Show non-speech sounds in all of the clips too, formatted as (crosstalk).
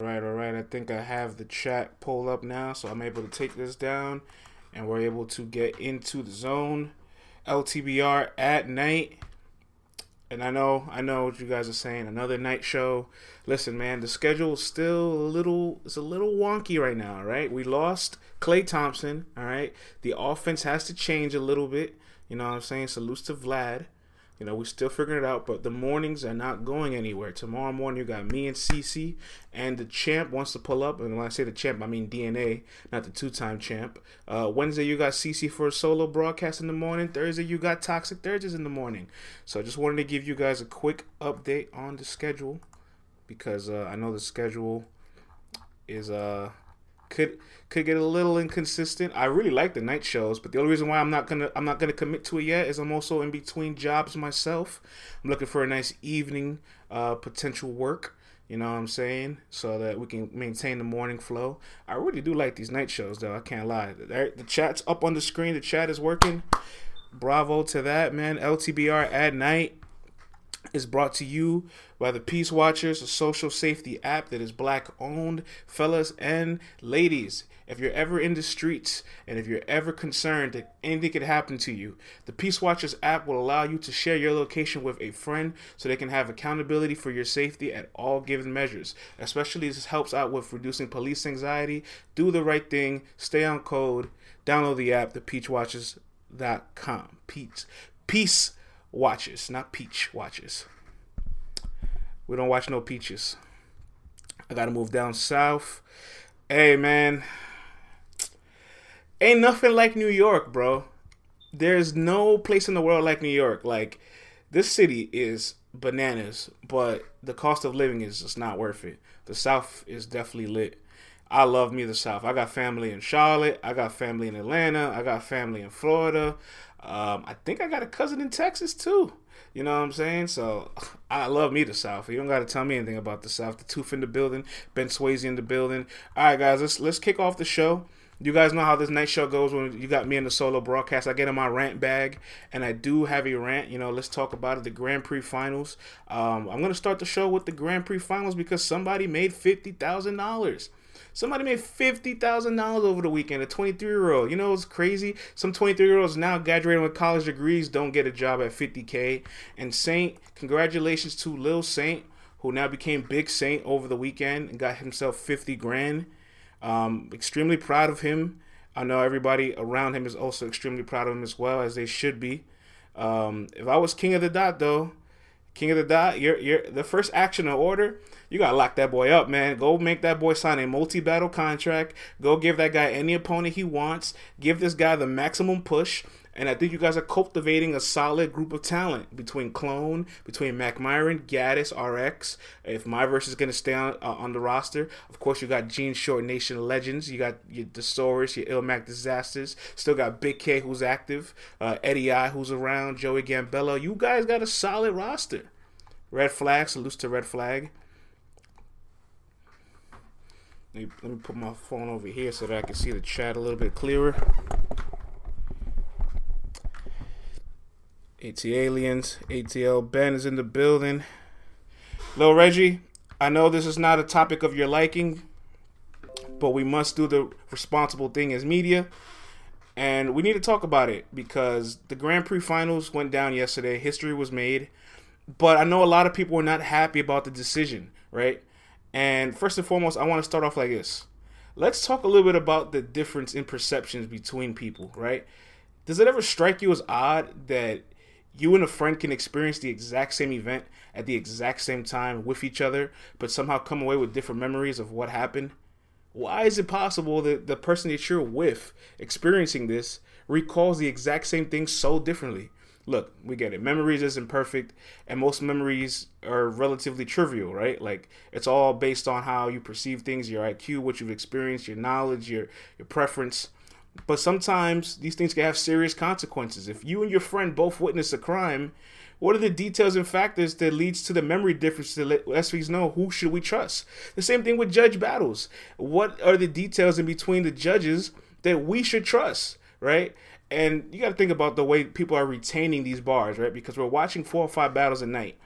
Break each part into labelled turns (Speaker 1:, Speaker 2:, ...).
Speaker 1: All right, all right. I think I have the chat pulled up now, so I'm able to take this down and we're able to get into the zone. LTBR at night. And I know, I know what you guys are saying. Another night show. Listen, man, the schedule is still a little, it's a little wonky right now. Right, we lost Klay Thompson. All right, the offense has to change a little bit. You know what I'm saying? Salute to Vlad. You know, we're still figuring it out, but the mornings are not going anywhere. Tomorrow morning, you got me and CC, and the champ wants to pull up. And when I say the champ, I mean DNA, not the two time champ. Uh, Wednesday, you got CC for a solo broadcast in the morning. Thursday, you got Toxic Thursdays in the morning. So I just wanted to give you guys a quick update on the schedule because uh, I know the schedule is uh could could get a little inconsistent. I really like the night shows, but the only reason why I'm not gonna I'm not gonna commit to it yet is I'm also in between jobs myself. I'm looking for a nice evening uh, potential work. You know what I'm saying? So that we can maintain the morning flow. I really do like these night shows, though. I can't lie. The chat's up on the screen. The chat is working. Bravo to that, man. LTBR at night is brought to you by the Peace Watchers, a social safety app that is black owned. Fellas and ladies, if you're ever in the streets and if you're ever concerned that anything could happen to you, the Peace Watchers app will allow you to share your location with a friend so they can have accountability for your safety at all given measures. Especially this helps out with reducing police anxiety. Do the right thing, stay on code, download the app, the Peace peachwatches.com. Peace. Peace watches, not peach watches. We don't watch no peaches. I gotta move down south. Hey man, ain't nothing like New York, bro. There's no place in the world like New York. Like this city is bananas, but the cost of living is just not worth it. The South is definitely lit. I love me the South. I got family in Charlotte. I got family in Atlanta. I got family in Florida. Um, I think I got a cousin in Texas too. You know what I'm saying? So I love me the South. You don't got to tell me anything about the South. The Tooth in the building, Ben Swayze in the building. All right, guys, let's let's kick off the show. You guys know how this night show goes when you got me in the solo broadcast. I get in my rant bag, and I do have a rant. You know, let's talk about it. The Grand Prix finals. Um, I'm gonna start the show with the Grand Prix finals because somebody made fifty thousand dollars. Somebody made fifty thousand dollars over the weekend. A twenty-three year old. You know it's crazy. Some twenty-three year olds now graduating with college degrees don't get a job at fifty k. And Saint, congratulations to Lil Saint, who now became Big Saint over the weekend and got himself fifty grand. Um, extremely proud of him. I know everybody around him is also extremely proud of him as well, as they should be. Um, if I was king of the dot, though, king of the dot, you're, you're the first action or order you gotta lock that boy up, man. Go make that boy sign a multi-battle contract. Go give that guy any opponent he wants. Give this guy the maximum push. And I think you guys are cultivating a solid group of talent between Clone, between Mac Myron, Gaddis, RX. If Myverse is going to stay on, uh, on the roster, of course, you got Gene Short Nation Legends. You got your Desaurus, your Ilmac Disasters. Still got Big K who's active, uh, Eddie I who's around, Joey Gambello. You guys got a solid roster. Red Flag, salutes to Red Flag. Let me put my phone over here so that I can see the chat a little bit clearer. AT Aliens, ATL Ben is in the building. Lil Reggie, I know this is not a topic of your liking, but we must do the responsible thing as media. And we need to talk about it because the Grand Prix finals went down yesterday. History was made. But I know a lot of people were not happy about the decision, right? And first and foremost, I want to start off like this. Let's talk a little bit about the difference in perceptions between people, right? Does it ever strike you as odd that you and a friend can experience the exact same event at the exact same time with each other, but somehow come away with different memories of what happened? Why is it possible that the person that you're with experiencing this recalls the exact same thing so differently? look, we get it. Memories isn't perfect, and most memories are relatively trivial, right? Like it's all based on how you perceive things, your IQ, what you've experienced, your knowledge, your your preference. But sometimes these things can have serious consequences. If you and your friend both witness a crime, what are the details and factors that leads to the memory difference to let SVs know who should we trust? The same thing with judge battles. What are the details in between the judges that we should trust, right? And you got to think about the way people are retaining these bars, right? Because we're watching four or five battles a night.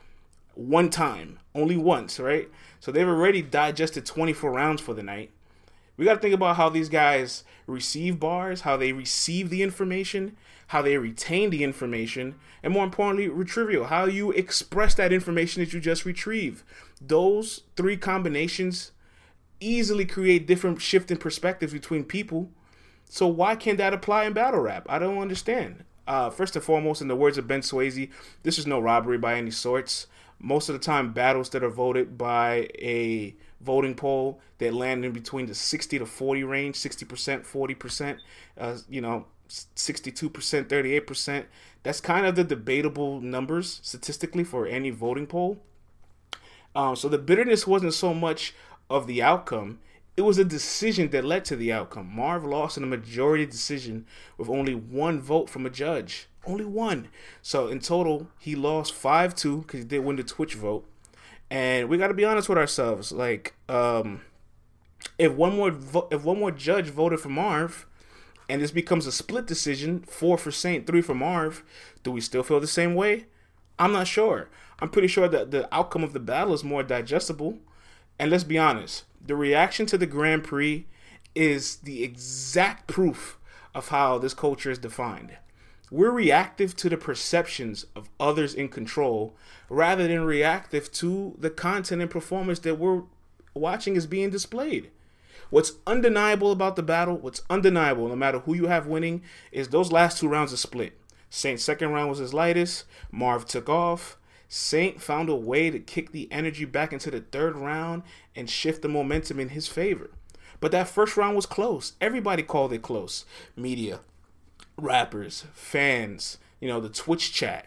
Speaker 1: one time, only once, right? So they've already digested 24 rounds for the night. We got to think about how these guys receive bars, how they receive the information, how they retain the information, and more importantly, retrieval, how you express that information that you just retrieve. Those three combinations easily create different shifting perspectives between people. So why can't that apply in battle rap? I don't understand. Uh, first and foremost, in the words of Ben Swayze, this is no robbery by any sorts. Most of the time, battles that are voted by a voting poll that land in between the 60 to 40 range, 60%, 40%, uh, you know, 62%, 38%. That's kind of the debatable numbers statistically for any voting poll. Um, so the bitterness wasn't so much of the outcome, it was a decision that led to the outcome. Marv lost in a majority decision with only one vote from a judge. Only one. So in total, he lost 5 2 because he did win the Twitch vote. And we got to be honest with ourselves. Like, um, if one more vo- if one more judge voted for Marv, and this becomes a split decision, four for Saint, three for Marv, do we still feel the same way? I'm not sure. I'm pretty sure that the outcome of the battle is more digestible. And let's be honest, the reaction to the Grand Prix is the exact proof of how this culture is defined. We're reactive to the perceptions of others in control rather than reactive to the content and performance that we're watching is being displayed. What's undeniable about the battle, what's undeniable, no matter who you have winning, is those last two rounds are split. Saint's second round was his lightest. Marv took off. Saint found a way to kick the energy back into the third round and shift the momentum in his favor. But that first round was close. Everybody called it close. Media, rappers, fans, you know, the Twitch chat.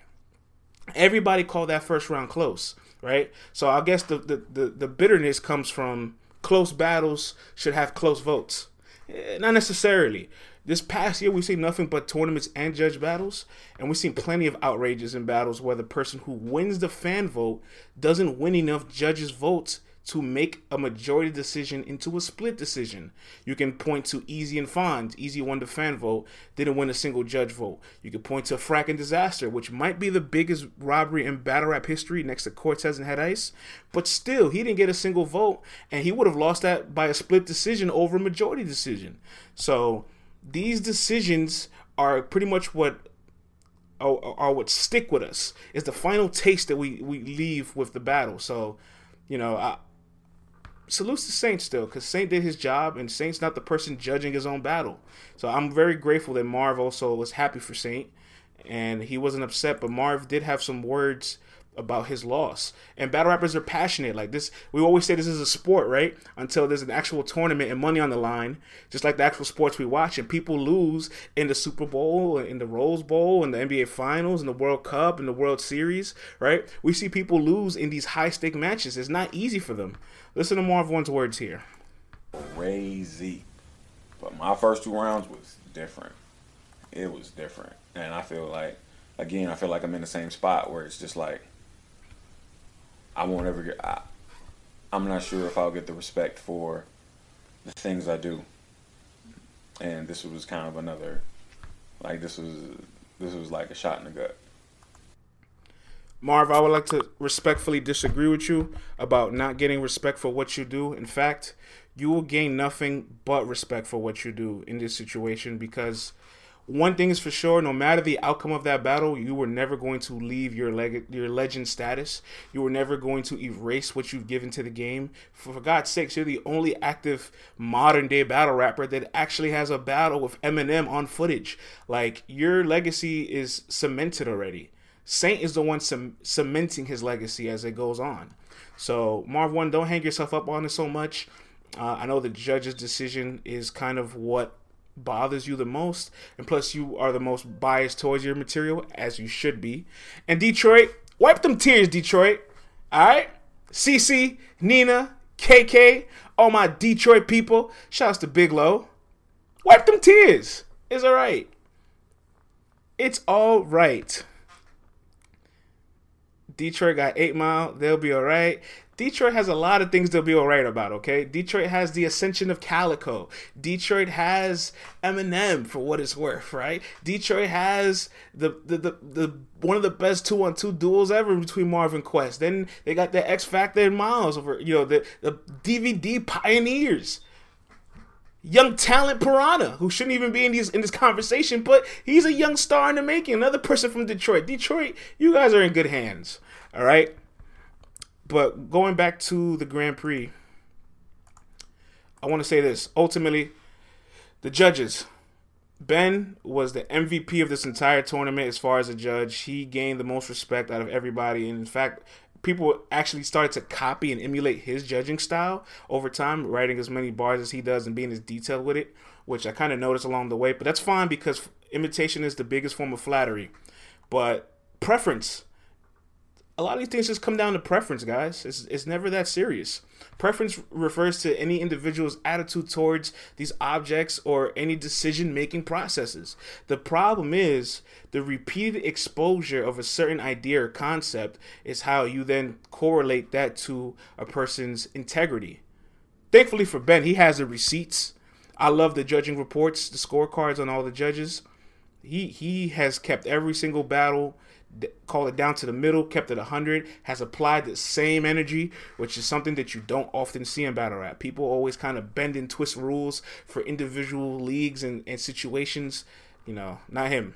Speaker 1: Everybody called that first round close, right? So I guess the, the, the, the bitterness comes from close battles should have close votes. Eh, not necessarily. This past year, we've seen nothing but tournaments and judge battles, and we've seen plenty of outrages in battles where the person who wins the fan vote doesn't win enough judges' votes to make a majority decision into a split decision. You can point to Eazy and Fonz. Eazy won the fan vote, didn't win a single judge vote. You can point to Frack and Disaster, which might be the biggest robbery in battle rap history next to Cortez and Head Ice, but still, he didn't get a single vote, and he would have lost that by a split decision over a majority decision. So these decisions are pretty much what are, are what stick with us. Is the final taste that we we leave with the battle. So, you know, I, salutes to Saint still because Saint did his job and Saint's not the person judging his own battle. So I'm very grateful that Marv also was happy for Saint and he wasn't upset. But Marv did have some words about his loss. And battle rappers are passionate. Like this, we always say this is a sport, right? Until there's an actual tournament and money on the line, just like the actual sports we watch. And people lose in the Super Bowl, in the Rose Bowl, in the NBA Finals, in the World Cup, in the World Series, right? We see people lose in these high stake matches. It's not easy for them. Listen to Marv Won's words here.
Speaker 2: Crazy. But my first two rounds was different. It was different. And I feel like, again, I feel like I'm in the same spot where it's just like, I won't ever get. I, I'm not sure if I'll get the respect for the things I do. And this was kind of another, like this was this was like a shot in the gut.
Speaker 1: Marv, I would like to respectfully disagree with you about not getting respect for what you do. In fact, you will gain nothing but respect for what you do in this situation because one thing is for sure no matter the outcome of that battle you were never going to leave your leg- your legend status. You were never going to erase what you've given to the game. For, for god's sakes you're the only active modern day battle rapper that actually has a battle with eminem on footage. Like your legacy is cemented already. Saint is the one cementing his legacy as it goes on. So Marv Won don't hang yourself up on it so much. Uh, i know the judge's decision is kind of what bothers you the most, and plus you are the most biased towards your material, as you should be. And Detroit, wipe them tears, Detroit. All right, CC, Nina, KK, all my Detroit people. Shouts to Big Low. Wipe them tears. It's all right. It's all right. Detroit got Eight Mile. They'll be all right. Detroit has a lot of things they'll be all right about. Okay, Detroit has the ascension of Calicoe. Detroit has Eminem for what it's worth. Right. Detroit has the the the, the one of the best two on two duels ever between Marv and Quest. Then they got the X Factor and Miles over. You know the the DVD pioneers young talent piranha who shouldn't even be in these in this conversation, but he's a young star in the making. Another person from Detroit. Detroit, you guys are in good hands. All right. But going back to the Grand Prix, I want to say this. Ultimately, the judges. Ben was the MVP of this entire tournament as far as a judge. He gained the most respect out of everybody. And in fact, people actually started to copy and emulate his judging style over time, writing as many bars as he does and being as detailed with it, which I kind of noticed along the way. But that's fine because imitation is the biggest form of flattery. But preference a lot of these things just come down to preference, guys. It's, it's never that serious. Preference refers to any individual's attitude towards these objects or any decision making processes. The problem is the repeated exposure of a certain idea or concept is how you then correlate that to a person's integrity. Thankfully for Ben, he has the receipts. I love the judging reports, the scorecards on all the judges. He he has kept every single battle called it down to the middle, kept it 100, has applied the same energy, which is something that you don't often see in battle rap. People always kind of bend and twist rules for individual leagues and, and situations. You know, not him.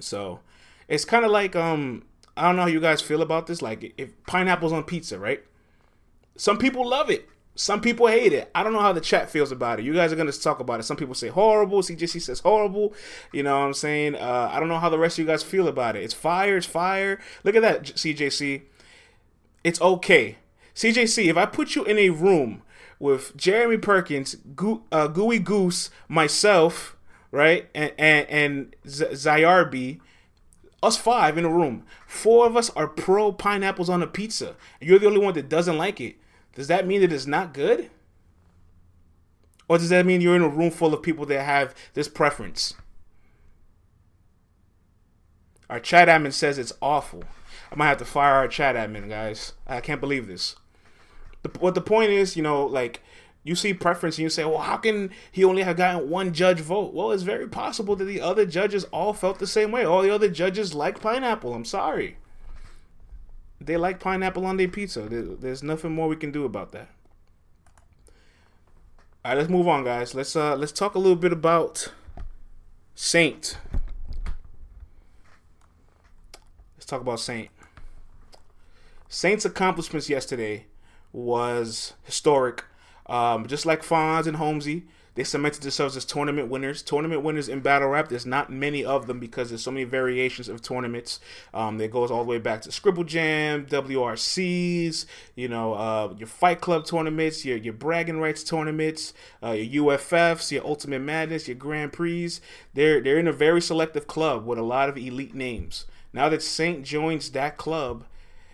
Speaker 1: So it's kind of like um I don't know how you guys feel about this. Like if pineapples on pizza, right? Some people love it. Some people hate it. I don't know how the chat feels about it. You guys are gonna talk about it. Some people say horrible. CJC says horrible. You know what I'm saying? Uh, I don't know how the rest of you guys feel about it. It's fire. It's fire. Look at that, CJC. It's okay. CJC, if I put you in a room with Jeremy Perkins, Go- uh, Gooey Goose, myself, right, and and, and Z- us five in a room. Four of us are pro pineapples on a pizza. You're the only one that doesn't like it. Does that mean that it's not good? Or does that mean you're in a room full of people that have this preference? Our chat admin says it's awful. I might have to fire our chat admin, guys. I can't believe this. The, what the point is, you know, like you see preference and you say, well, how can he only have gotten one judge vote? Well, it's very possible that the other judges all felt the same way. All the other judges like pineapple. I'm sorry they like pineapple on their pizza. There's nothing more we can do about that. All right, let's move on, guys. Let's uh let's talk a little bit about Saint. Let's talk about Saint. Saint's accomplishments yesterday was historic. Um, just like Fonz and Holmesy, they cemented themselves as tournament winners. Tournament winners in battle rap, there's not many of them because there's so many variations of tournaments. Um, that goes all the way back to Scribble Jam, WRCs, you know, uh, your Fight Club tournaments, your your bragging rights tournaments, uh, your UFFs, your Ultimate Madness, your Grand Prix. They're they're in a very selective club with a lot of elite names. Now that Saint joins that club,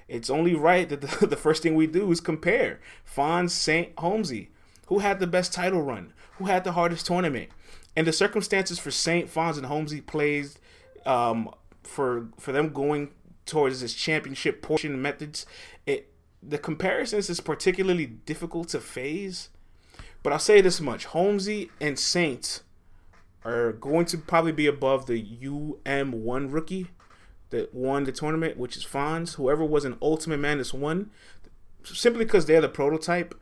Speaker 1: it's only right that the, (laughs) the first thing we do is compare Fonz, Saint, Holmesy. Who had the best title run? who had the hardest tournament. And the circumstances for St. Fonz and Holmesy plays um, for for them going towards this championship portion methods, it the comparisons is particularly difficult to phase. But I'll say this much: Holmesy and Saint are going to probably be above the UM1 rookie that won the tournament, which is Fonz. Whoever was an Ultimate Madness one, simply because they're the prototype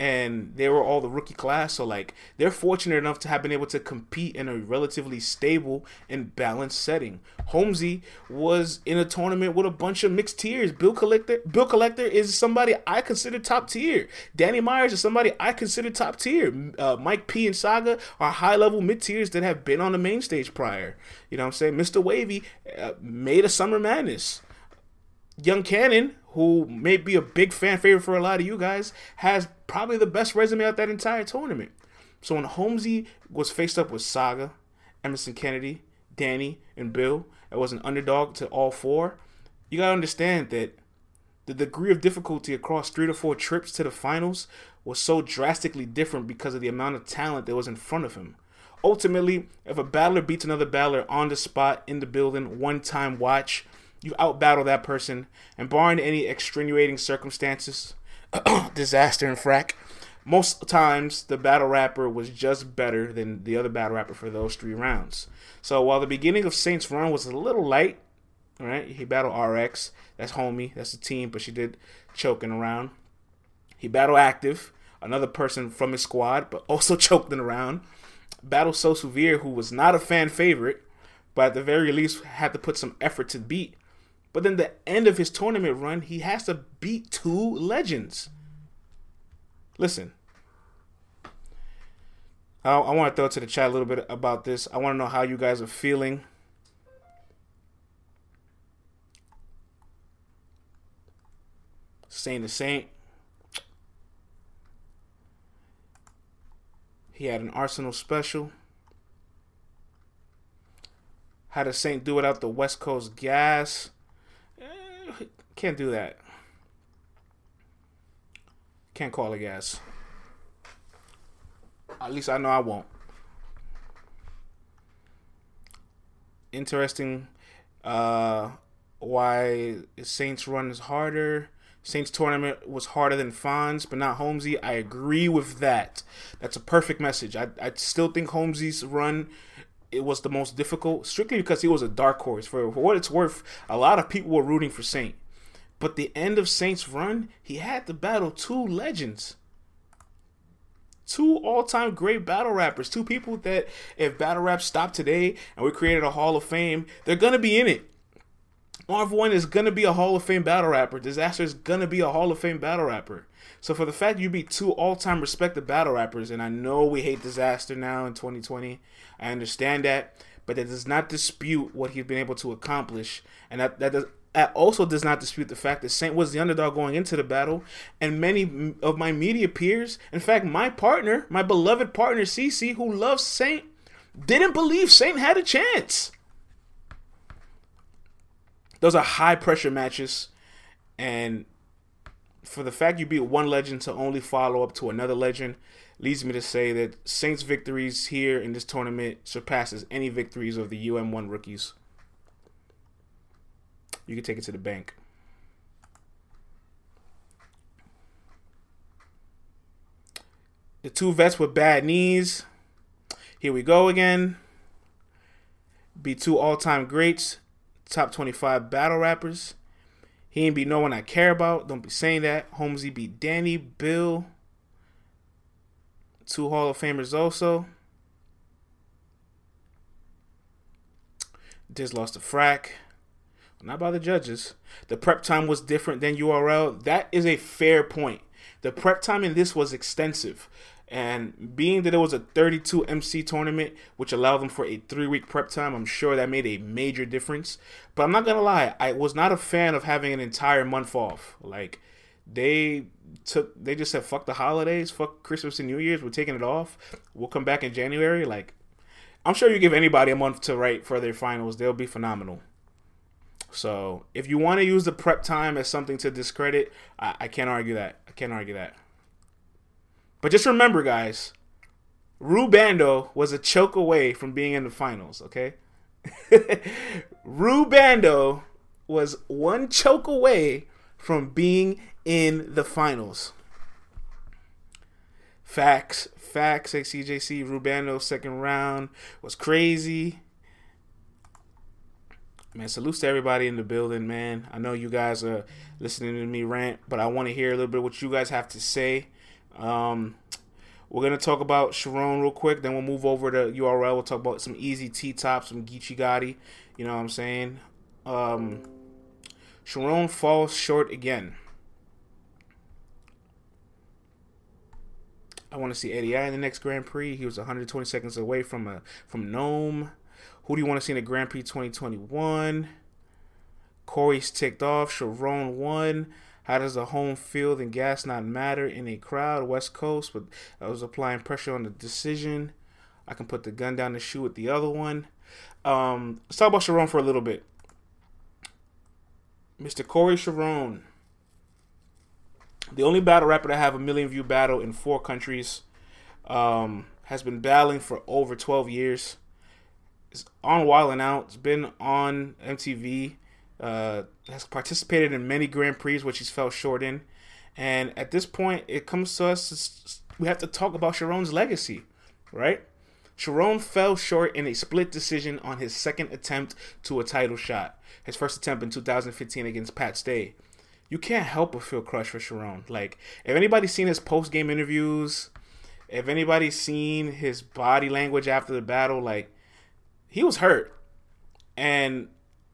Speaker 1: and they were all the rookie class. So like they're fortunate enough to have been able to compete in a relatively stable and balanced setting. Holmesy was in a tournament with a bunch of mixed tiers. Bill Collector, Bill Collector is somebody I consider top tier. Danny Myers is somebody I consider top tier. Uh, Mike P and Saga are high level mid tiers that have been on the main stage prior. You know what I'm saying? Mr. Wavy uh, made a Summer Madness. Young Cannon, who may be a big fan favorite for a lot of you guys, has probably the best resume out that entire tournament. So when Holmesy was faced up with Saga, Emerson Kennedy, Danny, and Bill, it was an underdog to all four. You gotta understand that the degree of difficulty across three to four trips to the finals was so drastically different because of the amount of talent that was in front of him. Ultimately, if a battler beats another battler on the spot in the building, one time watch, you outbattle that person, and barring any extenuating circumstances, (clears throat) disaster and frack, most times the battle rapper was just better than the other battle rapper for those three rounds. So while the beginning of Saints' run was a little light, right? He battled RX, that's homie, that's the team, but she did choking around. He battled Active, another person from his squad, but also (laughs) choked in around. Battle So Severe, who was not a fan favorite, but at the very least had to put some effort to beat. But then the end of his tournament run, he has to beat two legends. Listen, I, I want to throw to the chat a little bit about this. I want to know how you guys are feeling. Saint the Saint. He had an Arsenal special. How does Saint do without the West Coast gas? Can't do that. Can't call it gas. At least I know I won't. Interesting uh, why Saints run is harder. Saints tournament was harder than Fonz, but not Holmesy. I agree with that. That's a perfect message. I, I still think Holmesy's run it was the most difficult, strictly because he was a dark horse. For, for what it's worth, a lot of people were rooting for Saint. But the end of Saint's run, he had to battle two legends. Two all-time great battle rappers. Two people that if battle rap stopped today and we created a Hall of Fame, they're gonna be in it. Marv Won is gonna be a Hall of Fame battle rapper. Disaster is gonna be a Hall of Fame battle rapper. So for the fact you be two all-time respected battle rappers, and I know we hate Disaster now in 2020, I understand that, but that does not dispute what he's been able to accomplish, and that that does. That also does not dispute the fact that Saint was the underdog going into the battle, and many of my media peers, in fact, my partner, my beloved partner CC, who loves Saint, didn't believe Saint had a chance. Those are high pressure matches, and for the fact you beat one legend to only follow up to another legend leads me to say that Saints' victories here in this tournament surpasses any victories of the UM1 rookies. You can take it to the bank. The two vets with bad knees. Here we go again. Be two all-time greats top 25 battle rappers. He ain't be no one I care about. Don't be saying that. Holmesy be Danny, Bill. Two Hall of Famers also. Diz lost to Frack. Not by the judges. The prep time was different than URL. That is a fair point. The prep time in this was extensive. And being that it was a 32 MC tournament, which allowed them for a three week prep time, I'm sure that made a major difference. But I'm not gonna lie, I was not a fan of having an entire month off. Like they took, they just said, "Fuck the holidays, fuck Christmas and New Year's. We're taking it off. We'll come back in January." Like I'm sure you give anybody a month to write for their finals, they'll be phenomenal. So if you want to use the prep time as something to discredit, I, I can't argue that. I can't argue that. But just remember, guys, Rubando was a choke away from being in the finals, okay? (laughs) Rubando was one choke away from being in the finals. Facts, facts, XCJC, Rubando second round was crazy. Man, salutes to everybody in the building, man. I know you guys are listening to me rant, but I want to hear a little bit what you guys have to say. Um, we're gonna talk about Charron real quick, then we'll move over to URL. We'll talk about some easy T tops, some Geechi Gotti. You know what I'm saying? Um, Charron falls short again. I want to see Eddie I in the next Grand Prix. He was 120 seconds away from a from Nome. Who do you want to see in the Grand Prix 2021? Corey's ticked off. Charron won. How does the home field and gas not matter in a crowd? West Coast, but I was applying pressure on the decision. I can put the gun down the shoe with the other one. Um, let's talk about Charron for a little bit. Mr. Corey Charron, the only battle rapper to have a million view battle in four countries, um, has been battling for over 12 years. It's on Wild and Out. It's been on MTV Uh, has participated in many Grand Prix, which he's fell short in. And at this point, it comes to us, we have to talk about Charron's legacy, right? Charron fell short in a split decision on his second attempt to a title shot. His first attempt in 2015 against Pat Stay. You can't help but feel crushed for Charron. Like, if anybody's seen his post game interviews, if anybody's seen his body language after the battle, like, he was hurt. And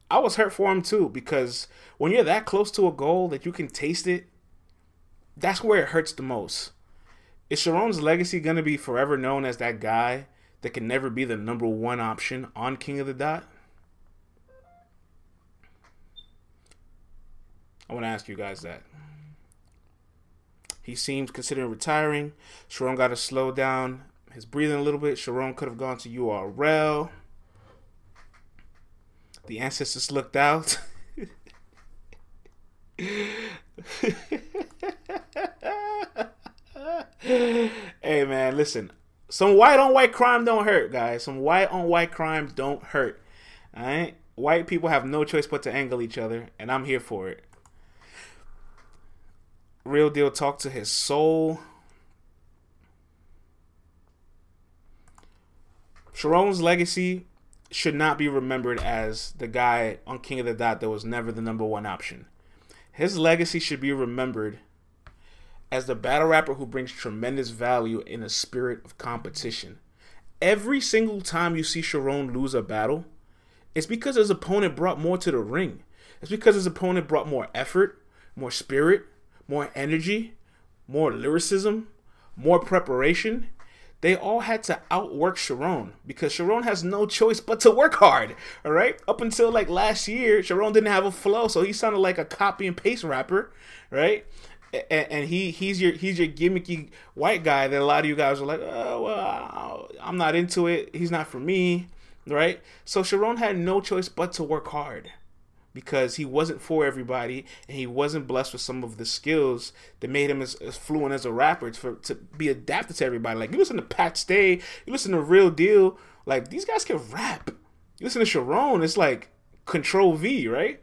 Speaker 1: I was hurt for him too, because when you're that close to a goal that you can taste it, that's where it hurts the most. Is Charron's legacy going to be forever known as that guy that can never be the number one option on King of the Dot? I want to ask you guys that. He seems considering retiring. Charron got to slow down his breathing a little bit. Charron could have gone to URL. The ancestors looked out. hey man, listen. Some white on white crime don't hurt, guys. Some white on white crime don't hurt. Alright? White people have no choice but to angle each other, and I'm here for it. Real deal talk to his soul. Charron's legacy should not be remembered as the guy on King of the Dot that was never the number one option. His legacy should be remembered as the battle rapper who brings tremendous value in a spirit of competition. Every single time you see Charron lose a battle, it's because his opponent brought more to the ring. It's because his opponent brought more effort, more spirit, more energy, more lyricism, more preparation. They all had to outwork Charron because Charron has no choice but to work hard. All right. Up until like last year, Charron didn't have a flow, so he sounded like a copy and paste rapper, right? and, he he's your he's your gimmicky white guy that a lot of you guys are like, oh well, I'm not into it. He's not for me, right? So Charron had no choice but to work hard because he wasn't for everybody and he wasn't blessed with some of the skills that made him as, as fluent as a rapper for to be adapted to everybody. Like you listen to Pat Stay, you listen to Real Deal, like these guys can rap. You listen to Charron, it's like Control V, right?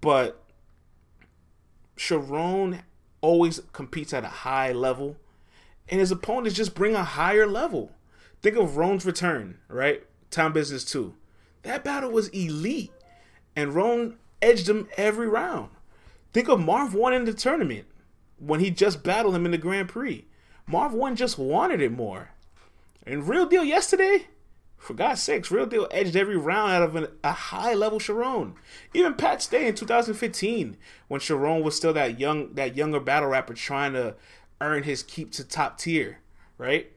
Speaker 1: But Charron always competes at a high level, and his opponents just bring a higher level. Think of Rone's return, right? Town Business 2. That battle was elite, and Rone edged him every round. Think of Marv Won in the tournament when he just battled him in the Grand Prix. Marv Won just wanted it more. And real deal yesterday, for God's sakes, Real Deal edged every round out of an, a high level Charron. Even Pat Stay in 2015, when Charron was still that young, that younger battle rapper trying to earn his keep to top tier, right?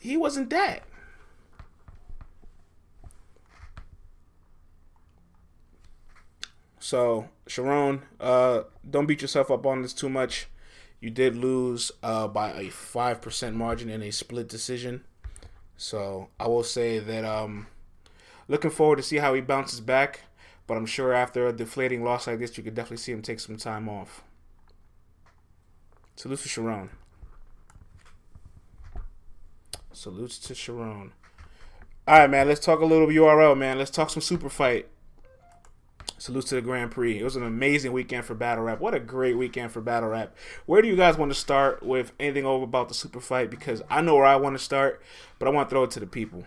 Speaker 1: He wasn't that. So Charron, uh, don't beat yourself up on this too much. You did lose uh, by a five percent margin in a split decision. So I will say that um, looking forward to see how he bounces back. But I'm sure after a deflating loss like this, you could definitely see him take some time off. Salutes to Charron. Salutes to Charron. All right, man. Let's talk a little URL, man. Let's talk some super fight. Salute to the Grand Prix. It was an amazing weekend for battle rap. What a great weekend for battle rap. Where do you guys want to start with anything over about the super fight? Because I know where I want to start, but I want to throw it to the people.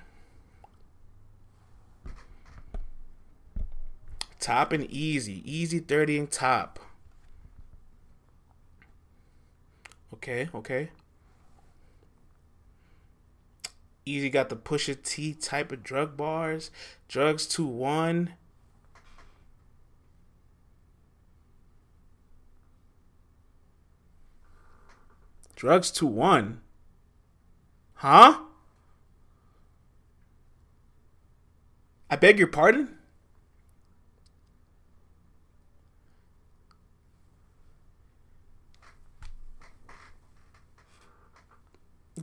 Speaker 1: Top and easy. Eazy 30 and top. Okay, okay. Eazy got the Pusha T type of drug bars. Drugs 2 1. Drugs to one. Huh? I beg your pardon?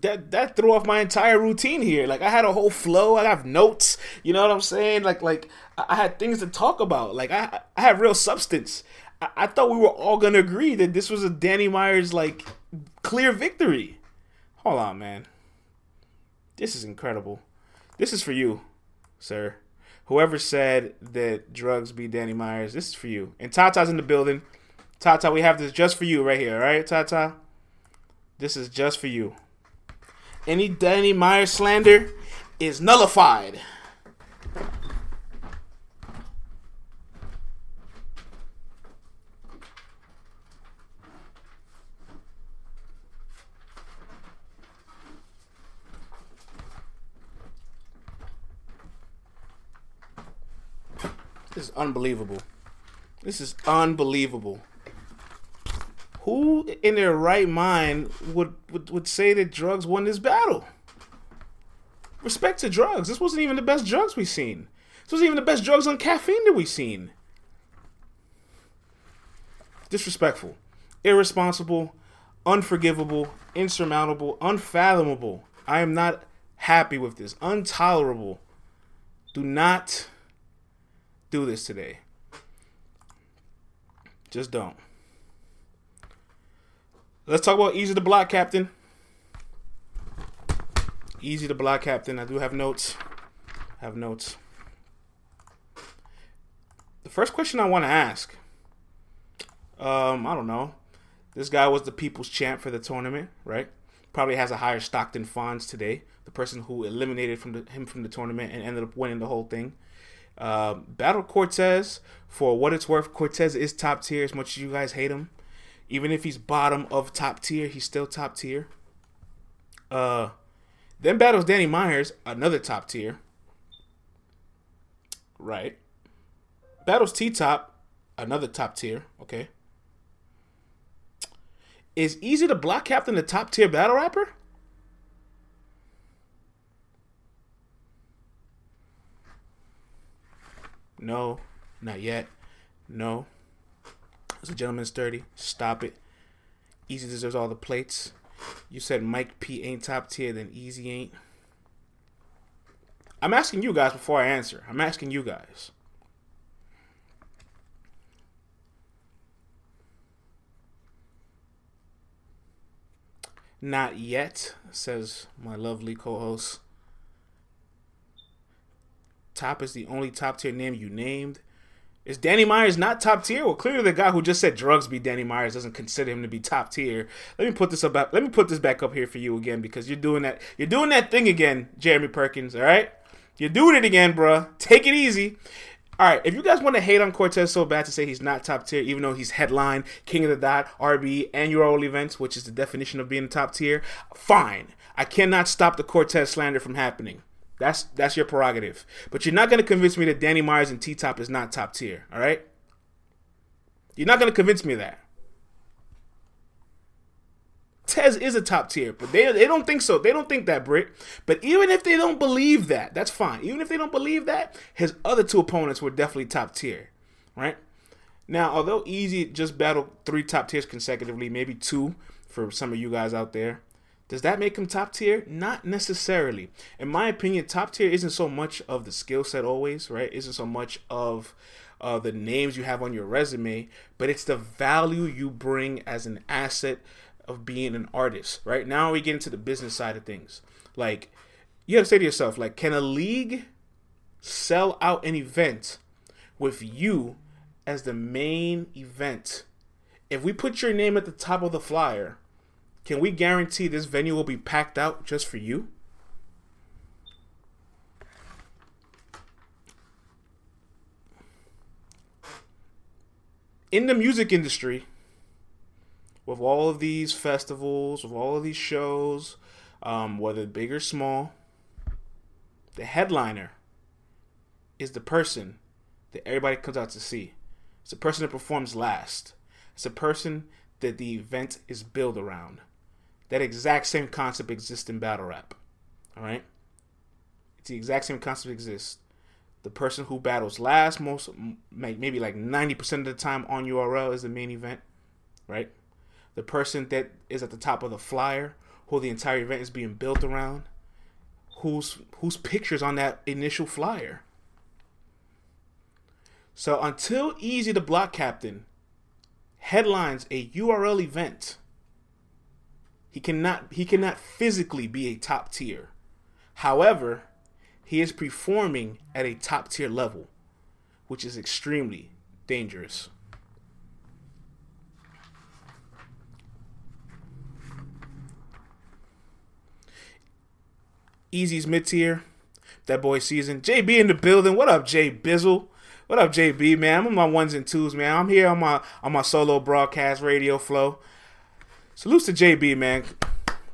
Speaker 1: that that threw off my entire routine here. Like I had a whole flow. I have notes. You know what I'm saying? Like like I had things to talk about. Like I I have real substance. I, I thought we were all gonna agree that this was a Danny Myers like clear victory. Hold on, man. This is incredible. This is for you, sir. whoever said that drugs beat Danny Myers, this is for you. And Tata's in the building. Tata, we have this just for you right here, right, Tata? This is just for you. Any Danny Myers slander is nullified. Unbelievable. This is unbelievable. Who in their right mind would, would, would say that drugs won this battle? Respect to drugs. This wasn't even the best drugs we've seen. This wasn't even the best drugs on caffeine that we've seen. Disrespectful, irresponsible, unforgivable, insurmountable, unfathomable. I am not happy with this. Intolerable. Do not do this today. Just don't. Let's talk about Eazy the Block Captain. Eazy the Block Captain. I do have notes. I have notes. The first question I want to ask. Um, I don't know. This guy was the people's champ for the tournament, right? Probably has a higher stock than Fonz today. The person who eliminated from the, him from the tournament and ended up winning the whole thing. Uh, Battle Cortez, for what it's worth, Cortez is top tier as much as you guys hate him. Even if he's bottom of top tier, he's still top tier. Uh, then battles Danny Myers, another top tier. Right. Battles T Top, another top tier. Okay. Is Eazy to Block Captain the top tier battle rapper? No, not yet. No. It's a gentleman's 30. Stop it. Eazy deserves all the plates. You said Mike P ain't top tier, then Eazy ain't. I'm asking you guys before I answer. I'm asking you guys. Not yet, says my lovely co host. Top is the only top tier name you named. Is Danny Myers not top tier? Well, clearly the guy who just said drugs be Danny Myers doesn't consider him to be top tier. Let me put this up. Let me put this back up here for you again because you're doing that. You're doing that thing again, Jeremy Perkins. All right, you're doing it again, bruh. Take it easy. All right, if you guys want to hate on Cortez so bad to say he's not top tier, even though he's headline, King of the Dot, RB, and URL events, which is the definition of being top tier, fine. I cannot stop the Cortez slander from happening. That's that's your prerogative. But you're not gonna convince me that Danny Myers and T Top is not top tier. All right. You're not gonna convince me that. Tez is a top tier, but they they don't think so. They don't think that, Britt. But even if they don't believe that, that's fine. Even if they don't believe that, his other two opponents were definitely top tier, right? Now, although Eazy just battled three top tiers consecutively, maybe two for some of you guys out there, does that make him top tier? Not necessarily. In my opinion, top tier isn't so much of the skill set always, right? Isn't so much of uh, the names you have on your resume, but it's the value you bring as an asset of being an artist, right? Now we get into the business side of things. Like, you have to say to yourself, like, can a league sell out an event with you as the main event? If we put your name at the top of the flyer, can we guarantee this venue will be packed out just for you? In the music industry, with all of these festivals, with all of these shows, um, whether big or small, the headliner is the person that everybody comes out to see. It's the person that performs last. It's the person that the event is built around. That exact same concept exists in battle rap. All right? It's the exact same concept exists. The person who battles last, most maybe like 90% of the time on URL is the main event, right? The person that is at the top of the flyer, who the entire event is being built around, whose whose pictures on that initial flyer. So until Eazy the Block Captain headlines a URL event, he cannot he cannot physically be a top tier. However, he is performing at a top tier level, which is extremely dangerous. Eazy's mid tier. That boy season. JB in the building. What up, J Bizzle? What up, JB, man? I'm on my ones and twos, man. I'm here on my on my solo broadcast radio flow. Salutes to JB, man.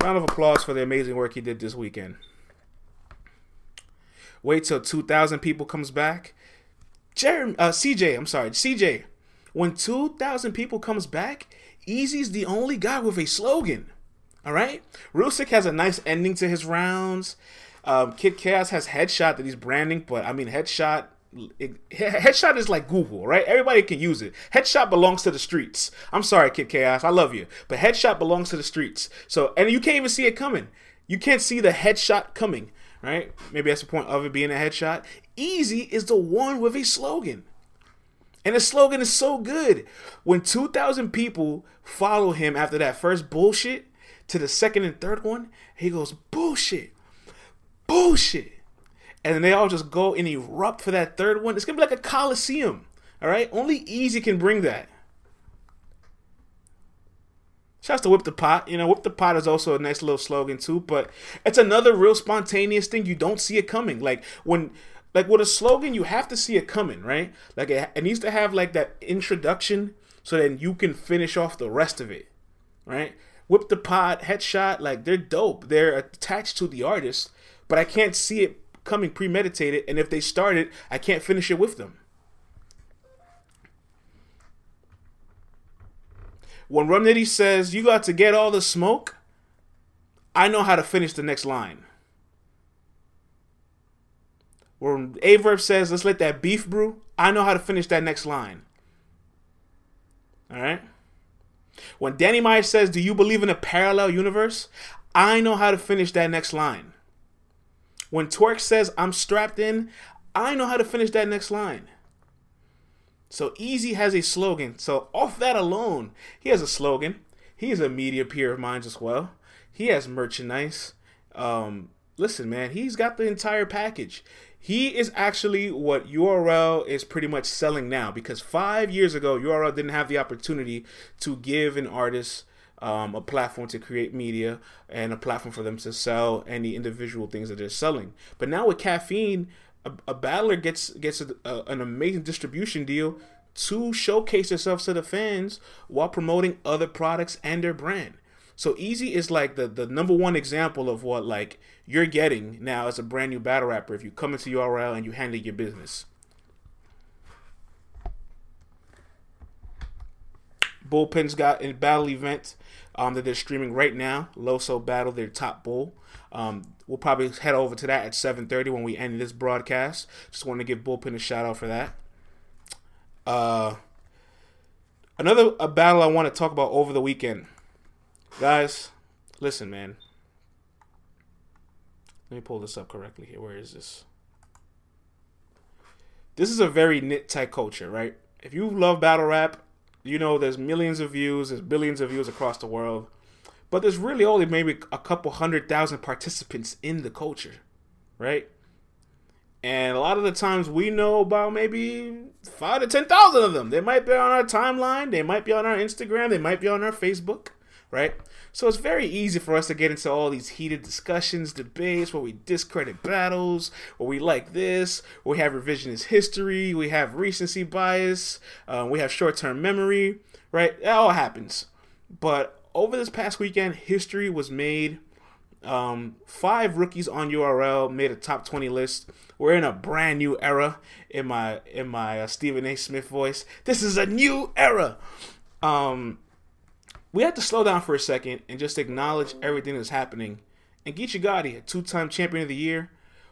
Speaker 1: Round of applause for the amazing work he did this weekend. Wait till 2,000 people comes back. Jeremy, uh, CJ, I'm sorry, CJ. When 2,000 people comes back, Eazy's the only guy with a slogan. All right, Rusick has a nice ending to his rounds. Um, Kid Chaos has headshot that he's branding, but I mean headshot. Headshot is like Google, right? Everybody can use it. Headshot belongs to the streets. I'm sorry, Kid Chaos, I love you, but headshot belongs to the streets. So, and you can't even see it coming. You can't see the headshot coming, right? Maybe that's the point of it being a headshot. Eazy is the one with a slogan. And the slogan is so good. When 2,000 people follow him after that first bullshit, to the second and third one, he goes, bullshit, bullshit. And then they all just go and erupt for that third one. It's gonna be like a coliseum. All right, only Eazy can bring that. Shouts to Whip the Pot. You know, Whip the Pot is also a nice little slogan too, but it's another real spontaneous thing. You don't see it coming. Like when like with a slogan, you have to see it coming, right? Like it, it needs to have like that introduction so then you can finish off the rest of it. Right? Whip the Pot, Headshot, like they're dope. They're attached to the artist, but I can't see it coming premeditated. And if they start it, I can't finish it with them. When Rum Nitty says you got to get all the smoke, I know how to finish the next line. When Averb says let's let that beef brew, I know how to finish that next line. All right. When Danny Myers says, Do you believe in a parallel universe? I know how to finish that next line. When Twerk says, I'm strapped in, I know how to finish that next line. So Eazy has a slogan. So off that alone, he has a slogan. He is a media peer of mine as well. He has merchandise. Um, listen, man, he's got the entire package. He is actually what URL is pretty much selling now because five years ago, URL didn't have the opportunity to give an artist um, a platform to create media and a platform for them to sell any individual things that they're selling. But now with caffeine, a, a battler gets gets a, a, an amazing distribution deal to showcase themselves to the fans while promoting other products and their brand. So Eazy is like the the number one example of what like you're getting now as a brand new battle rapper if you come into URL and you handle your business. Bullpen's got a battle event um, that they're streaming right now. Loso Battle, their top bull. Um, we'll probably head over to that at 7:30 when we end this broadcast. Just want to give Bullpen a shout out for that. Uh, another a battle I want to talk about over the weekend. Guys, listen, man. Let me pull this up correctly here. Where is this? This is a very knit tight culture, right? If you love battle rap, you know there's millions of views, there's billions of views across the world, but there's really only maybe a couple hundred thousand participants in the culture, right? And a lot of the times we know about maybe five to ten thousand of them. They might be on our timeline, they might be on our Instagram, they might be on our Facebook, right? So it's very easy for us to get into all these heated discussions, debates where we discredit battles, where we like this, where we have revisionist history, we have recency bias, uh, we have short term memory, right? That all happens. But over this past weekend, history was made. Um, five rookies on URL made a top 20 list. We're in a brand new era in my in my uh, Stephen A. Smith voice. This is a new era. Um, we have to slow down for a second and just acknowledge everything that's happening. And Geechi Gotti, a two-time champion of the year,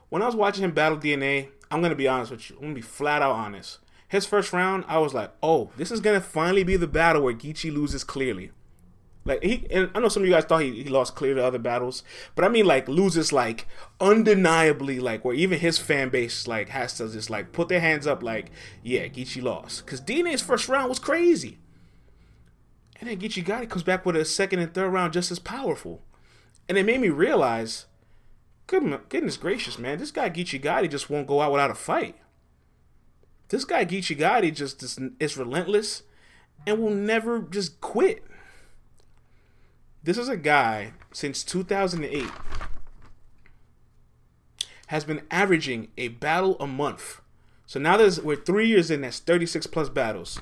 Speaker 1: when I was watching him battle DNA, I'm gonna be honest with you. I'm gonna be flat out honest. His first round, I was like, "Oh, this is gonna finally be the battle where Geechi loses clearly." Like he, and I know some of you guys thought he, he lost clear to other battles, but I mean like loses like undeniably, like where even his fan base like has to just like put their hands up, like, "Yeah, Geechi lost," because DNA's first round was crazy. And then Geechi Gotti comes back with a second and third round just as powerful. And it made me realize goodness gracious, man. This guy Geechi Gotti just won't go out without a fight. This guy Geechi Gotti just is, is relentless and will never just quit. This is a guy since 2008 has been averaging a battle a month. So now there's we're three years in. That's 36 plus battles.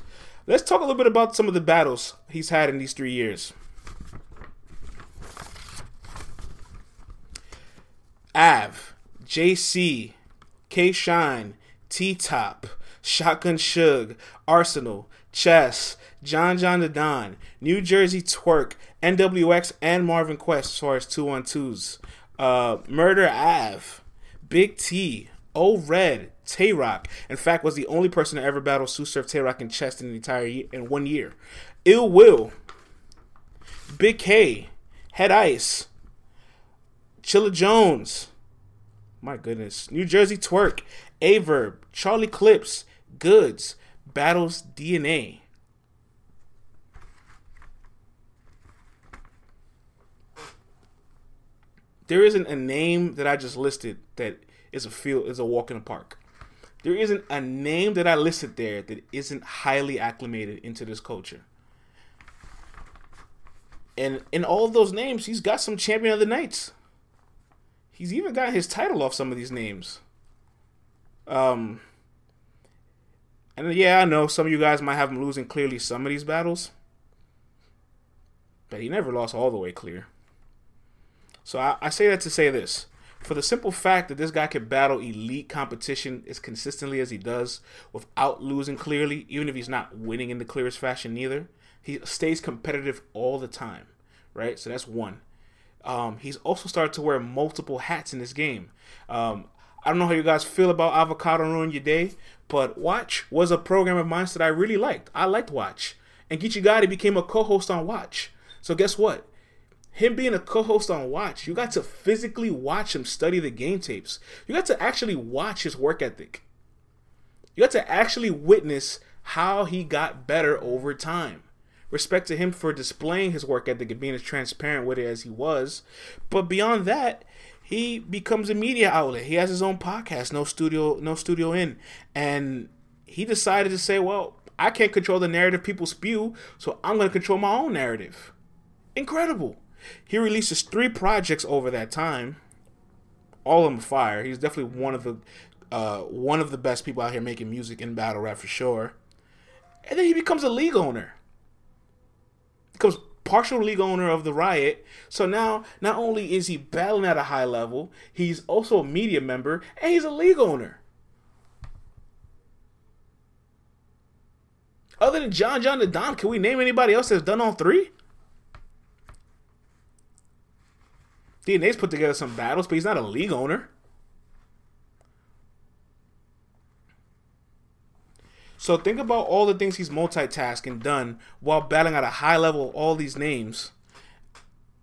Speaker 1: Let's talk a little bit about some of the battles he's had in these three years. Av, JC, K Shine, T Top, Shotgun Suge, Arsenal, Chess, John John the Don, New Jersey Twerk, NWX, and Marv and Quest as far as two on twos. Uh, Murder Av, Big T, O Red, Tay Roc. In fact, was the only person to ever battle Surf Tay Roc in chess in the entire year, in one year. Ill Will, Big K, Head Ice, Chilla Jones. My goodness. New Jersey Twerk, Averb, Charlie Clips, Goodz, Battles DNA. There isn't a name that I just listed that is a field is a walk in the park. There isn't a name that I listed there that isn't highly acclimated into this culture. And in all those names, he's got some champion of the nights. He's even got his title off some of these names. Um, and yeah, I know some of you guys might have him losing clearly some of these battles, but he never lost all the way clear. So I, I say that to say this. For the simple fact that this guy can battle elite competition as consistently as he does without losing clearly, even if he's not winning in the clearest fashion, neither, he stays competitive all the time, right? So that's one. Um, he's also started to wear multiple hats in this game. Um, I don't know how you guys feel about Avocado Ruin Your Day, but Watch was a program of mine that I really liked. I liked Watch. And Gotti became a co host on Watch. So guess what? Him being a co host on Watch, you got to physically watch him study the game tapes. You got to actually watch his work ethic. You got to actually witness how he got better over time. Respect to him for displaying his work ethic and being as transparent with it as he was. But beyond that, he becomes a media outlet. He has his own podcast, no studio, no studio in, and he decided to say, "Well, I can't control the narrative people spew, so I'm going to control my own narrative." Incredible. He releases three projects over that time, all them fire. He's definitely one of the uh, one of the best people out here making music in battle rap for sure. And then he becomes a league owner becomes partial league owner of the Riot. So now, not only is he battling at a high level, he's also a media member and he's a league owner. Other than John John the Don, can we name anybody else that's done all three? DNA's put together some battles, but he's not a league owner. So think about all the things he's multitasking done while battling at a high level all these names.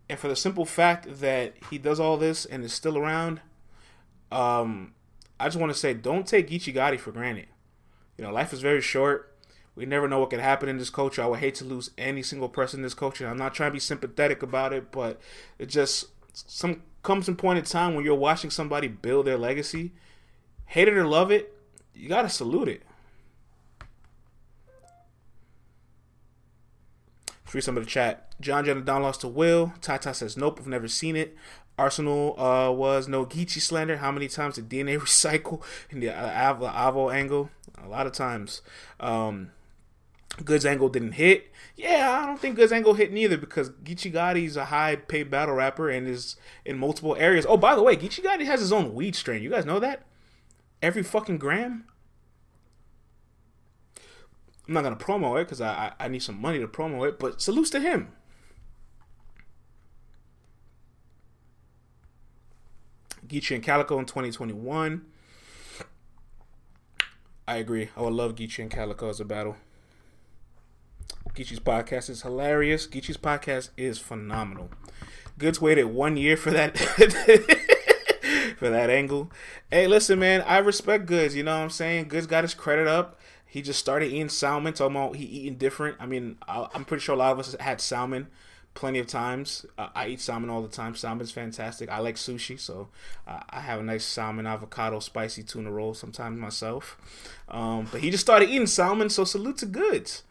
Speaker 1: And for the simple fact that he does all this and is still around, um, I just want to say don't take Gotti for granted. You know, life is very short. We never know what could happen in this culture. I would hate to lose any single person in this culture. I'm not trying to be sympathetic about it, but it just some comes in point in time when you're watching somebody build their legacy. Hate it or love it, you gotta salute it. Free some of the chat. John John Don lost to Will. Tata says nope, I've never seen it. Arsenal uh, was no Geechi slander. How many times did DNA (laughs) recycle in the uh, Avo angle? A lot of times. Um, Goodz angle didn't hit. Yeah, I don't think Goodz angle hit neither because Geechi Gotti's a high paid battle rapper and is in multiple areas. Oh, by the way, Geechi Gotti has his own weed strain. You guys know that? Every fucking gram. I'm not gonna promo it because I, I, I need some money to promo it, but salutes to him. Geechi and Calicoe in 2021. I agree. I would love Geechi and Calicoe as a battle. Geechi's podcast is hilarious. Geechi's podcast is phenomenal. Goodz waited one year for that (laughs) for that angle. Hey, listen, man, I respect Goodz. You know what I'm saying? Goodz got his credit up. He just started eating salmon. Talking about he eating different. I mean, I, am pretty sure a lot of us had salmon plenty of times. Uh, I eat salmon all the time. Salmon's fantastic. I like sushi, so uh, I have a nice salmon avocado spicy tuna roll sometimes myself. Um, but he just started eating salmon, so salute to Goodz.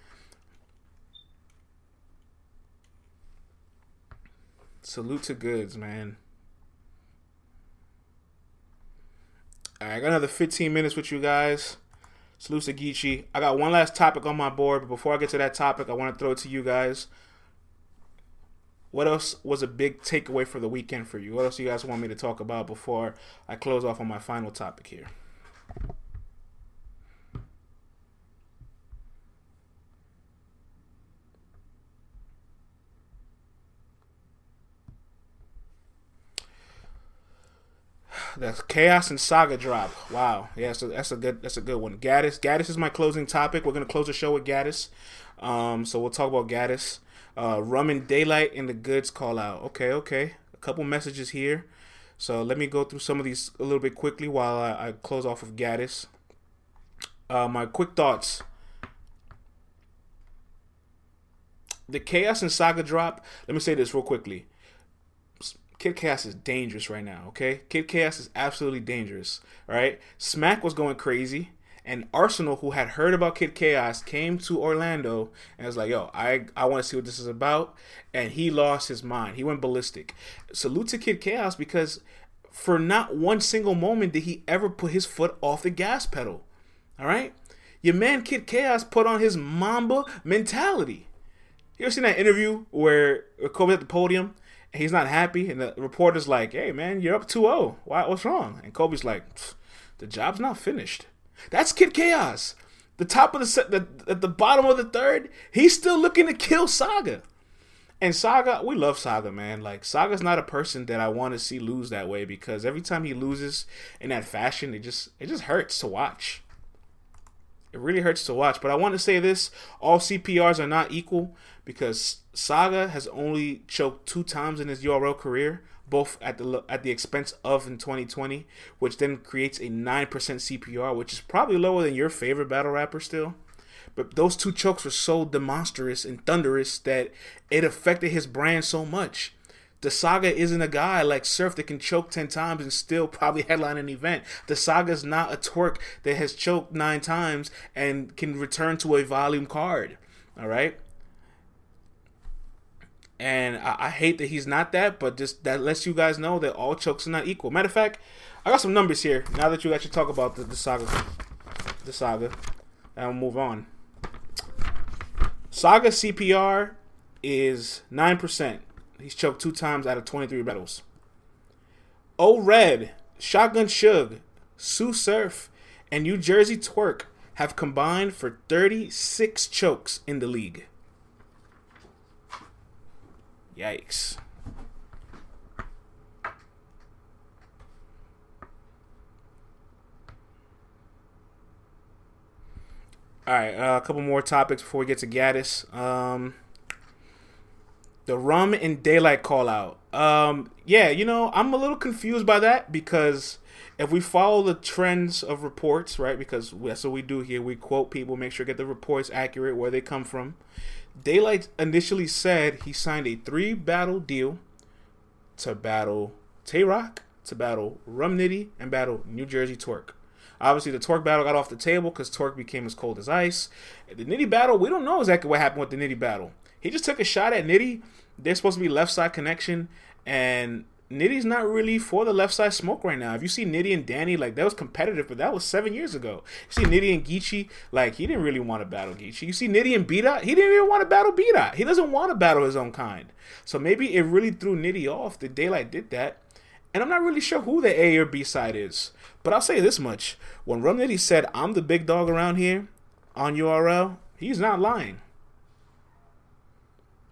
Speaker 1: Salute to Goodz, man. All right, I got another 15 minutes with you guys. Salute to Geechi. I got one last topic on my board, but before I get to that topic, I want to throw it to you guys. What else was a big takeaway for the weekend for you? What else do you guys want me to talk about before I close off on my final topic here? That's chaos and saga drop. Wow, yeah, so that's a good that's a good one. Gaddis, Gaddis is my closing topic. We're gonna close the show with Gaddis. Um, so we'll talk about Gaddis. Uh, Rum and Daylyt and the Goodz call out. Okay, okay. A couple messages here. So let me go through some of these a little bit quickly while I, I close off with Gaddis. Uh, my quick thoughts. The Chaos and Saga drop. Let me say this real quickly. Kid Chaos is dangerous right now, okay? Kid Chaos is absolutely dangerous, all right? Smack was going crazy, and Arsenal, who had heard about Kid Chaos, came to Orlando and was like, yo, I, I want to see what this is about. And he lost his mind. He went ballistic. Salute to Kid Chaos because for not one single moment did he ever put his foot off the gas pedal, all right? Your man Kid Chaos put on his Mamba mentality. You ever seen that interview where Kobe's at the podium he's not happy, and the reporter's like, "Hey, man, you're up 2-0. Why? What's wrong?" And Kobe's like, "The job's not finished." That's Kid Chaos. The top of the set, the, at the bottom of the third, he's still looking to kill Saga. And Saga, we love Saga, man. Like Saga's not a person that I want to see lose that way because every time he loses in that fashion, it just it just hurts to watch. It really hurts to watch. But I want to say this: all CPRs are not equal because Saga has only choked two times in his URL career, both at the at the expense of in 2020, which then creates a nine percent CPR, which is probably lower than your favorite battle rapper still. But those two chokes were so demonstrous and thunderous that it affected his brand so much. The Saga isn't a guy like Surf that can choke 10 times and still probably (laughs) headline an event. The Saga is not a twerk that has choked nine times and can return to a volume card. All right. And I, I, hate that he's not that, but just that lets you guys know that all chokes are not equal. Matter of fact, I got some numbers here. Now that you actually talk about the, the saga, the saga, and we'll move on. Saga CPR is nine percent. He's choked two times out of twenty three battles. O Red, Shotgun Suge, Sue Surf, and New Jersey Twerk have combined for 36 chokes in the league. Yikes. All right, uh, a couple more topics before we get to Gaddis. Um, the rum and Daylyt call out. Um, yeah, you know, I'm a little confused by that because if we follow the trends of reports, right? Because that's what we do here. We quote people, make sure get the reports accurate, where they come from. Daylyt initially said he signed a three battle deal to battle Tay Roc, to battle Rum Nitty, and battle New Jersey Twerk. Obviously, the Twerk battle got off the table because Twerk became as cold as ice. The Nitty battle, we don't know exactly what happened with the Nitty battle. He just took a shot at Nitty. They're supposed to be left side connection, and Nitty's not really for the left side smoke right now. If you see Nitty and Danny, like that was competitive, but that was seven years ago. You see Nitty and Geechi, like he didn't really want to battle Geechi. You see Nitty and B he didn't even want to battle B He doesn't want to battle his own kind. So maybe it really threw Nitty off. The Daylyt did that. And I'm not really sure who the A or B side is. But I'll say this much. When Rum Nitty said, I'm the big dog around here on URL, he's not lying.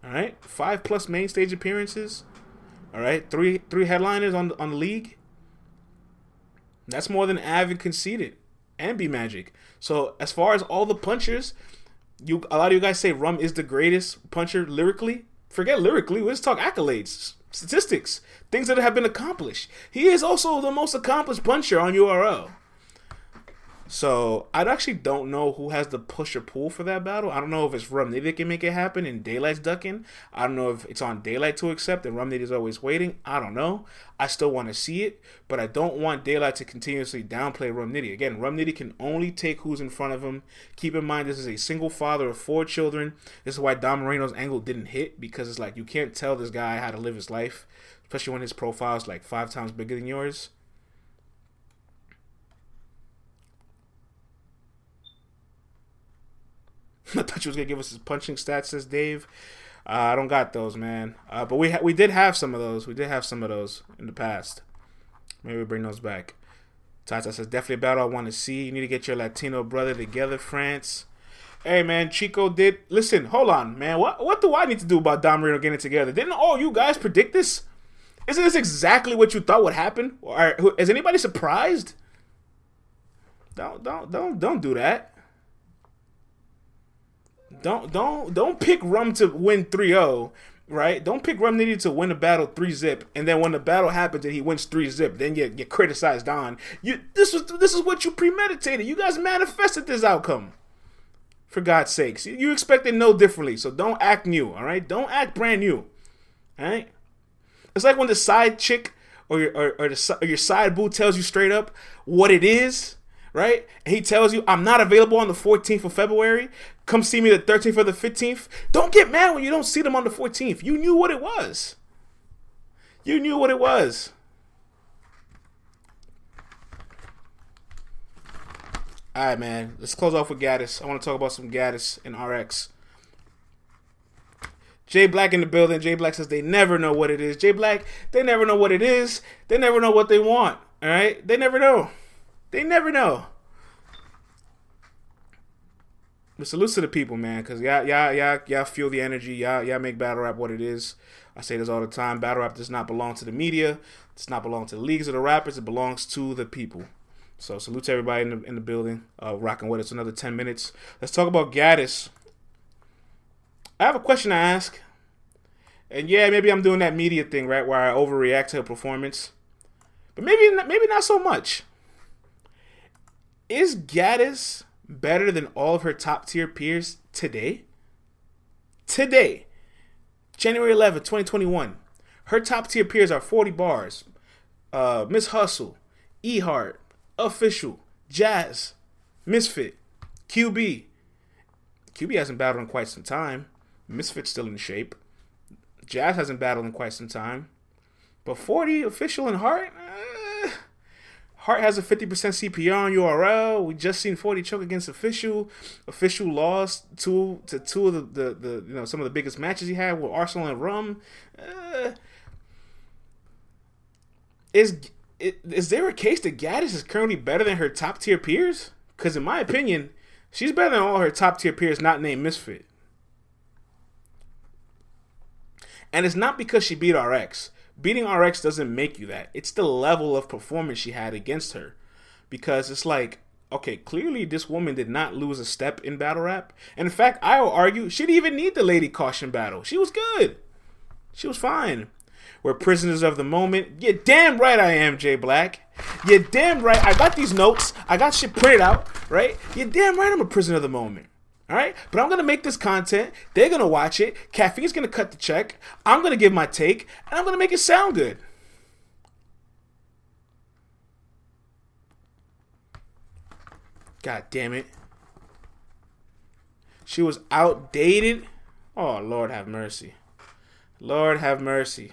Speaker 1: All right? Five plus main stage appearances all right, three three headliners on on the league. That's more than Avid conceded and B Magic. So as far as all the punchers, you a lot of you guys say Rum is the greatest puncher lyrically. Forget lyrically. Let's talk accolades, statistics, things that have been accomplished. He is also the most accomplished puncher on URL. So I actually don't know who has the push or pull for that battle. I don't know if it's Rum Nitty that can make it happen and Daylyt's ducking. I don't know if it's on Daylyt to accept and Rum is always waiting. I don't know. I still want to see it, but I don't want Daylyt to continuously downplay Rum Nitty. Again, Rum Nitty can only take who's in front of him. Keep in mind this is a single father of four children. This is why Don Moreno's angle didn't hit because it's like you can't tell this guy how to live his life, especially when his profile is like five times bigger than yours. (laughs) I thought you was gonna give us his punching stats, says Dave. Uh, I don't got those, man. Uh, but we ha- we did have some of those. We did have some of those in the past. Maybe we bring those back. Tata says definitely a battle I want to see. You need to get your Latino brother together, France. Hey man, Chico did listen. Hold on, man. What what do I need to do about Dom Moreno getting together? Didn't all you guys predict this? Isn't this exactly what you thought would happen? Or is anybody surprised? Don't don't don't don't do that. Don't don't don't pick Rum to win 3-0, right? Don't pick Rum Nitty to win a battle 3 zip, and then when the battle happens and he wins 3 zip, then you get criticized on. You this was this is what you premeditated. You guys manifested this outcome. For God's sakes. You expected no differently, so don't act new, all right? Don't act brand new. All right? It's like when the side chick or your, or, or, the, or your side boo tells you straight up what it is right? He tells you, I'm not available on the 14th of February. Come see me the 13th or the 15th. Don't get mad when you don't see them on the 14th. You knew what it was. You knew what it was. All right, man. Let's close off with Gaddis. I want to talk about some Gaddis and RX. Jay Black in the building. Jay Black says they never know what it is. Jay Black, they never know what it is. They never know what they want. All right? They never know. They never know. But salute to the people, man, because y'all, y'all, y'all, y'all feel the energy. Y'all, y'all make battle rap what it is. I say this all the time. Battle rap does not belong to the media. It does not belong to the leagues of the rappers. It belongs to the people. So salute to everybody in the in the building, uh, rocking with us another ten minutes. Let's talk about Gaddis. I have a question to ask, and yeah, maybe I'm doing that media thing, right, where I overreact to a performance, but maybe maybe not so much. Is Gaddis better than all of her top tier peers today? Today, January 11th, 2021. Her top tier peers are 40 bars, uh, Miss Hustle, E Heart, Official, Jazz, Misfit, QB. QB hasn't battled in quite some time. Misfit's still in shape. Jazz hasn't battled in quite some time. But 40 official and Heart, Heart has a 50% CPR on URL. We just seen 40 choke against official. Official lost two to two of the, the, the you know some of the biggest matches he had with Arsenal and Rum. Uh, is is there a case that Gaddis is currently better than her top tier peers? Because in my opinion, she's better than all her top tier peers not named Misfit. And it's not because she beat RX beating RX doesn't make you that. It's the level of performance she had against her. Because it's like, okay, clearly this woman did not lose a step in battle rap. And in fact, I will argue she didn't even need the lady caution battle. She was good. She was fine. We're prisoners of the moment. You're damn right I am, Jay Black. You're damn right. I got these notes. I got shit printed out, right? You're damn right I'm a prisoner of the moment. All right, but I'm gonna make this content. They're gonna watch it. Caffeine's gonna cut the check. I'm gonna give my take, and I'm gonna make it sound good. God damn it. She was outdated. Oh, Lord have mercy. Lord have mercy.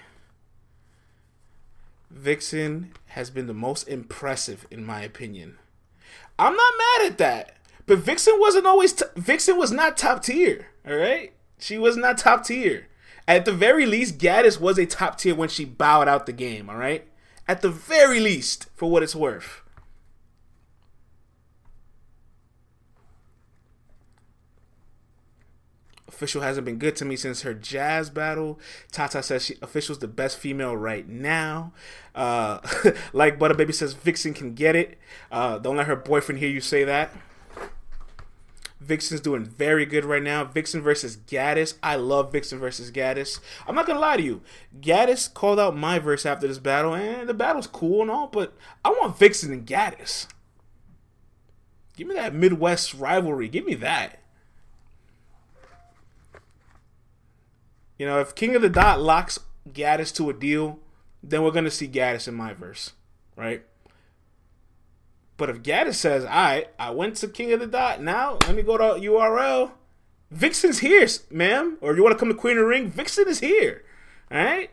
Speaker 1: Vixen has been the most impressive, in my opinion. I'm not mad at that. But Vixen wasn't always t- Vixen was not top tier. All right, she was not top tier. At the very least, Gaddis was a top tier when she bowed out the game. All right, at the very least, for what it's worth. Official hasn't been good to me since her jazz battle. Tata says she official's the best female right now. Uh, (laughs) like Butter Baby says, Vixen can get it. Uh, don't let her boyfriend hear you say that. Vixen's doing very good right now. Vixen versus Gaddis. I love Vixen versus Gaddis. I'm not gonna lie to you. Gaddis called out my verse after this battle, and the battle's cool and all, but I want Vixen and Gaddis. Give me that Midwest rivalry. Give me that. You know, if King of the Dot locks Gaddis to a deal, then we're gonna see Gaddis in my verse, right? But if Gaddis says, "All right, I went to King of the Dot, now let me go to URL," Vixen's here, ma'am. Or you want to come to Queen of the Ring? Vixen is here. All right.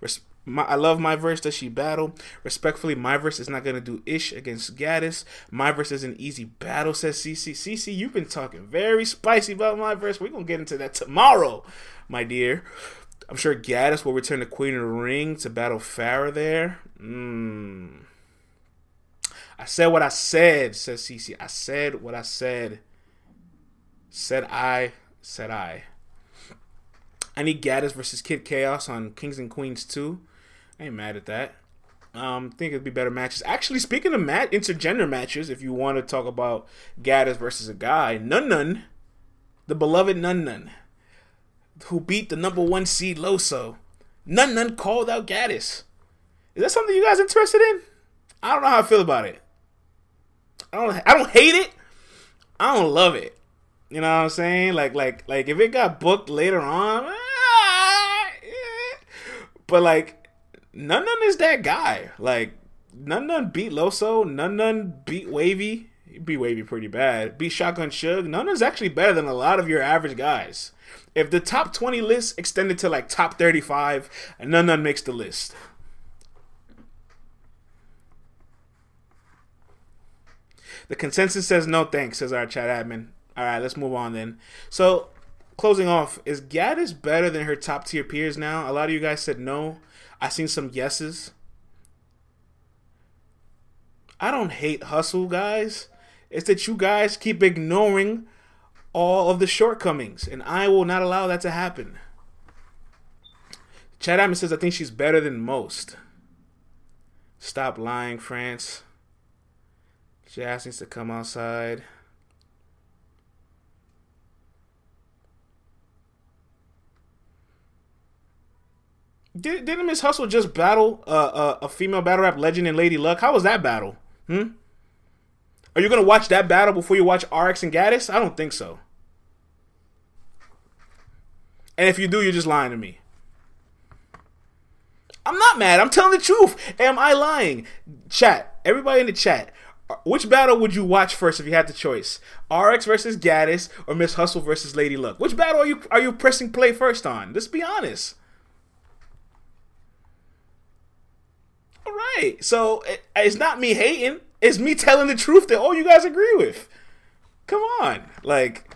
Speaker 1: Res- my, I love my verse. Does she battle? Respectfully, my verse is not gonna do ish against Gaddis. My verse is an easy battle, says CC. CC, you've been talking very spicy about my verse. We're gonna get into that tomorrow, my dear. I'm sure Gaddis will return to Queen of the Ring to battle Farah there. Mmm. I said what I said, says CC. I said what I said. Said I, said I. I need Gaddis versus Kid Chaos on Kings and Queens 2. I ain't mad at that. Um, think it'd be better matches. Actually, speaking of mat intergender matches, if you want to talk about Gaddis versus a guy, Nun Nun, the beloved Nun Nun, who beat the number one seed Loso, Nun Nun called out Gaddis. Is that something you guys interested in? I don't know how I feel about it. I don't I don't hate it. I don't love it. You know what I'm saying? Like like like if it got booked later on, ah, but like Nun Nun is that guy. Like Nun Nun beat Loso, Nun Nun beat Wavy. Beat Wavy pretty bad. Beat Shotgun Suge. Nun's actually better than a lot of your average guys. If the top 20 list extended to like top 35, Nun Nun makes the list. The consensus says no thanks, says our chat admin. All right, let's move on then. So, closing off, is Gaddis better than her top tier peers now? A lot of you guys said no. I seen some yeses. I don't hate hustle, guys. It's that you guys keep ignoring all of the shortcomings, and I will not allow that to happen. Chad Admin says, I think she's better than most. Stop lying, France. Jazz needs to come outside. Did, didn't Miss Hustle just battle uh, uh, a female battle rap legend in Lady Luck? How was that battle? Hmm. Are you gonna watch that battle before you watch RX and Gaddis? I don't think so. And if you do, you're just lying to me. I'm not mad. I'm telling the truth. Am I lying? Chat. Everybody in the chat. Which battle would you watch first if you had the choice? RX versus Gaddis or Miss Hustle versus Lady Luck? Which battle are you are you pressing play first on? Let's be honest. All right. So it, it's not me hating. It's me telling the truth that all you guys agree with. Come on. Like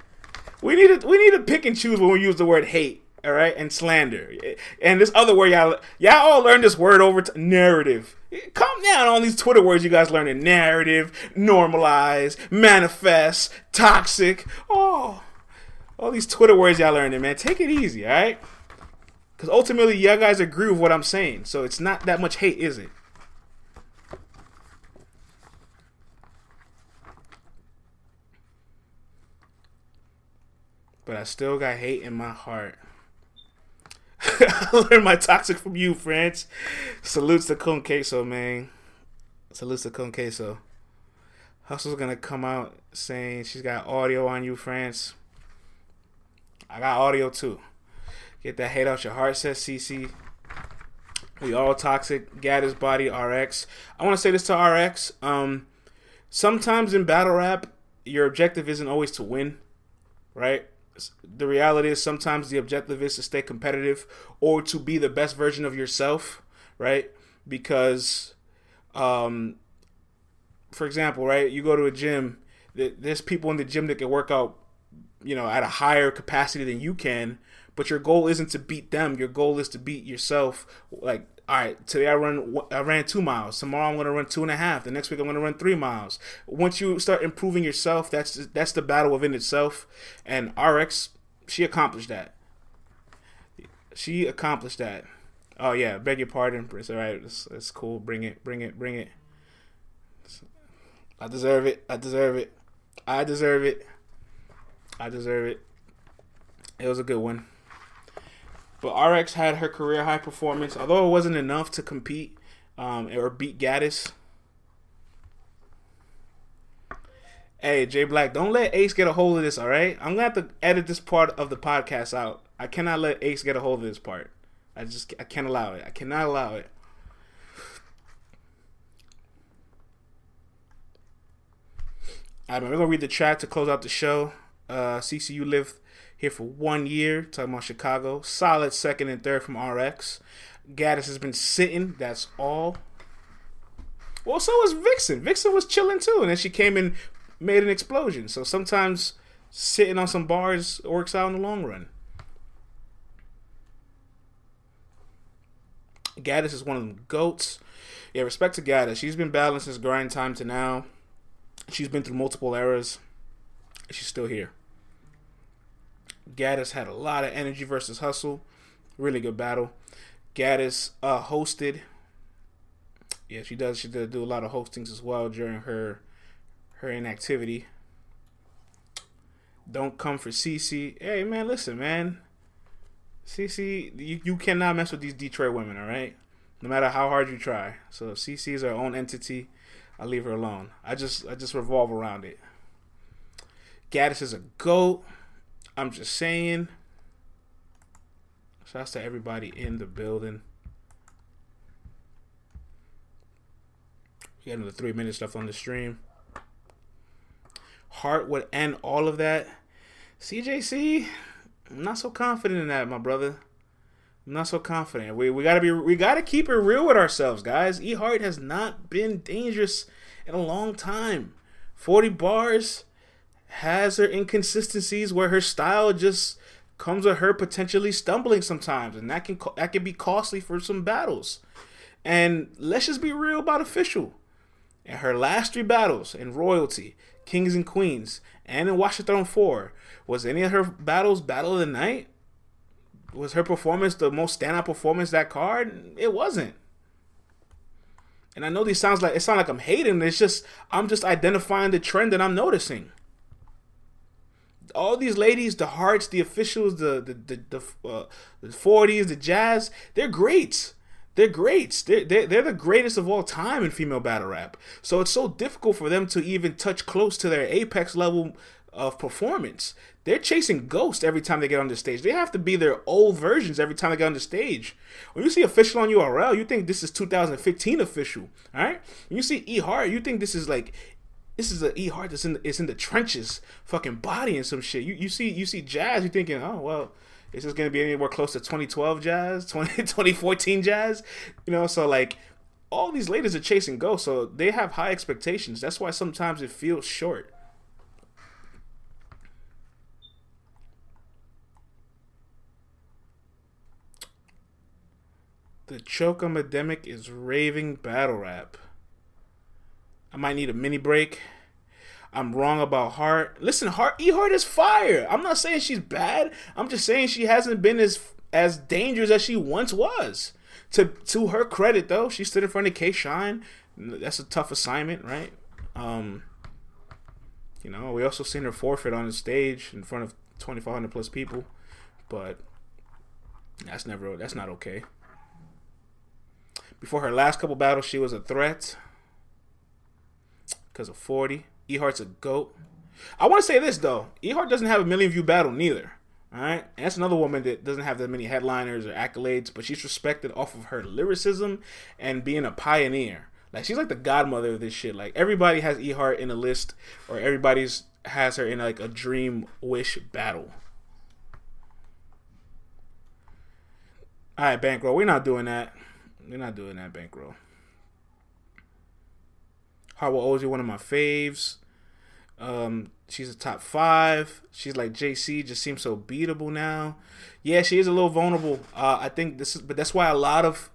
Speaker 1: we need to we need to pick and choose when we use the word hate all right, and slander, and this other word y'all y'all all learned this word over t- narrative. Calm down on these Twitter words you guys learning: narrative, normalize, manifest, toxic. Oh, all these Twitter words y'all learning, man. Take it easy, all right? Because ultimately, y'all guys agree with what I'm saying, so it's not that much hate, is it? But I still got hate in my heart. (laughs) I learned my toxic from you, France. Salutes to Con Queso, man. Salutes to Con Queso. Hustle's gonna come out saying she's got audio on you, France. I got audio too. Get that hate out your heart, says CC. We all toxic. Gaddis body RX. I want to say this to RX. Um, sometimes in battle rap, your objective isn't always to win, right? The reality is sometimes the objective is to stay competitive or to be the best version of yourself, right? Because, um, for example, right, you go to a gym, there's people in the gym that can work out, you know, at a higher capacity than you can, but your goal isn't to beat them. Your goal is to beat yourself. Like all right, today I run I ran two miles. Tomorrow I'm gonna run two and a half. The next week I'm gonna run three miles. Once you start improving yourself, that's that's the battle within itself. And RX, she accomplished that. She accomplished that. Oh yeah, beg your pardon. It's all right. It's, it's cool. Bring it. Bring it. Bring it. I deserve it. I deserve it. I deserve it. I deserve it. It was a good one. But RX had her career high performance, although it wasn't enough to compete um, or beat Gaddis. Hey, Jay Black, don't let Ace get a hold of this, all right? I'm gonna have to edit this part of the podcast out. I cannot let Ace get a hold of this part. I just I can't allow it. I cannot allow it. All right, we're gonna read the chat to close out the show. Uh, CCU lived here for one year. Talking about Chicago, solid second and third from RX. Gaddis has been sitting. That's all. Well, so was Vixen. Vixen was chilling too, and then she came and made an explosion. So sometimes sitting on some bars works out in the long run. Gaddis is one of them goats. Yeah, respect to Gaddis. She's been battling since grind time to now. She's been through multiple eras. She's still here. Gaddis had a lot of energy versus hustle. Really good battle. Gaddis uh, hosted. Yeah, she does. She did do a lot of hostings as well during her her inactivity. Don't come for CC. Hey man, listen, man. CC, you, you cannot mess with these Detroit women, all right? No matter how hard you try. So CC is her own entity. I leave her alone. I just I just revolve around it. Gaddis is a goat. I'm just saying. Shouts to everybody in the building. We got another three minutes left on the stream. Hart would end all of that. CJC, I'm not so confident in that, my brother. I'm not so confident. We, we gotta be we gotta keep it real with ourselves, guys. E Hart has not been dangerous in a long time. 40 bars has her inconsistencies where her style just comes with her potentially stumbling sometimes, and that can that can be costly for some battles. And let's just be real about official. In her last three battles in Royalty, Kings and Queens, and in Watch the Throne 4, was any of her battles battle of the night? Was her performance the most standout performance that card? It wasn't. And I know these sounds like it sounds like I'm hating. It's just I'm just identifying the trend that I'm noticing. All these ladies, the hearts, the officials, the the the the, uh, the 40s, the jazz, they're great. They're greats. They're, they're, they're the greatest of all time in female battle rap. So it's so difficult for them to even touch close to their apex level of performance. They're chasing ghosts every time they get on the stage. They have to be their old versions every time they get on the stage. When you see official on URL, you think this is 2015 official. All right. When you see E Hart, you think this is like this is a E Hart that's in the, it's in the trenches, fucking body and some shit. You you see you see Jazz, you're thinking, oh well, is this to be anywhere close to 2012 Jazz, (laughs) 20, 2014 Jazz? You know, so like all these ladies are chasing ghosts, so they have high expectations. That's why sometimes it feels short. The choke epidemic is raving battle rap. I might need a mini break. I'm wrong about Hart. Listen, Hart E Hart is fire. I'm not saying she's bad. I'm just saying she hasn't been as as dangerous as she once was. To to her credit though, she stood in front of K Shine. That's a tough assignment, right? Um you know, we also seen her forfeit on the stage in front of 2500 plus people, but that's never that's not okay. Before her last couple battles, she was a threat because of 40. Ehart's a goat. I want to say this though. Ehart doesn't have a million view battle neither. All right, and that's another woman that doesn't have that many headliners or accolades, but she's respected off of her lyricism and being a pioneer. Like she's like the godmother of this shit. Like everybody has Ehart in a list, or everybody's has her in like a dream wish battle. All right, bankroll. We're not doing that. We're not doing that bankroll. Harwell Ozi, one of my faves. Um, she's a top five. She's like JC, just seems so beatable now. Yeah, she is a little vulnerable. Uh, I think this is, but that's why a lot of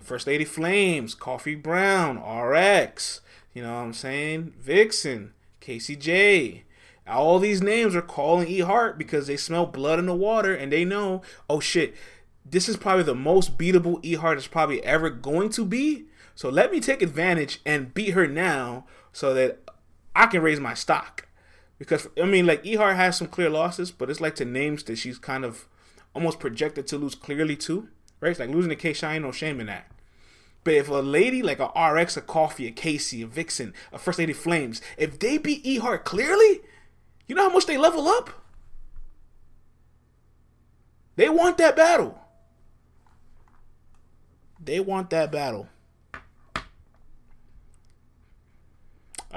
Speaker 1: First Lady Flames, Coffee Brown, RX, you know what I'm saying? Vixen, KCJ. All these names are calling E Hart because they smell blood in the water and they know, oh shit, this is probably the most beatable E Hart is probably ever going to be. So let me take advantage and beat her now so that I can raise my stock. Because I mean, like Ehart has some clear losses, but it's like to names that she's kind of almost projected to lose clearly too, right? It's like losing to K Shine, no shame in that. But if a lady like a RX, a Coffee, a Casey, a Vixen, a First Lady Flames, if they beat E Heart clearly, you know how much they level up? They want that battle. They want that battle.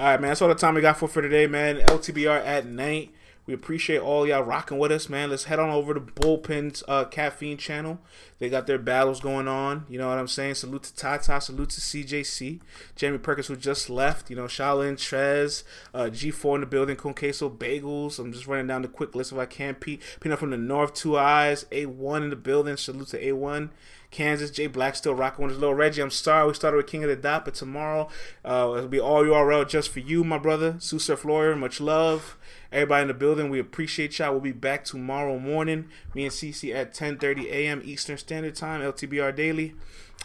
Speaker 1: All right, man. That's all the time we got for for today, man. LTBR at night. We appreciate all y'all rocking with us, man. Let's head on over to Bullpen's uh, Caffeine channel. They got their battles going on. You know what I'm saying? Salute to Tata. Salute to CJC. Jamie Perkins, who just left. You know, Shaolin, Trez, uh, G4 in the building, Conqueso, Bagels. I'm just running down the quick list if I can. Pete, Peanut from the North, Two Eyes, A1 in the building. Salute to A1. Kansas. Jay Black still rocking with his little Reggie. I'm sorry we started with King of the Dot, but tomorrow uh, it'll be all URL just for you, my brother. Sue Surf Lawyer, much love. Everybody in the building, we appreciate y'all. We'll be back tomorrow morning. Me and CC at 10:30 a.m. Eastern Standard Time, LTBR Daily,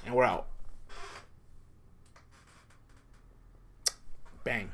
Speaker 1: and we're out. Bang.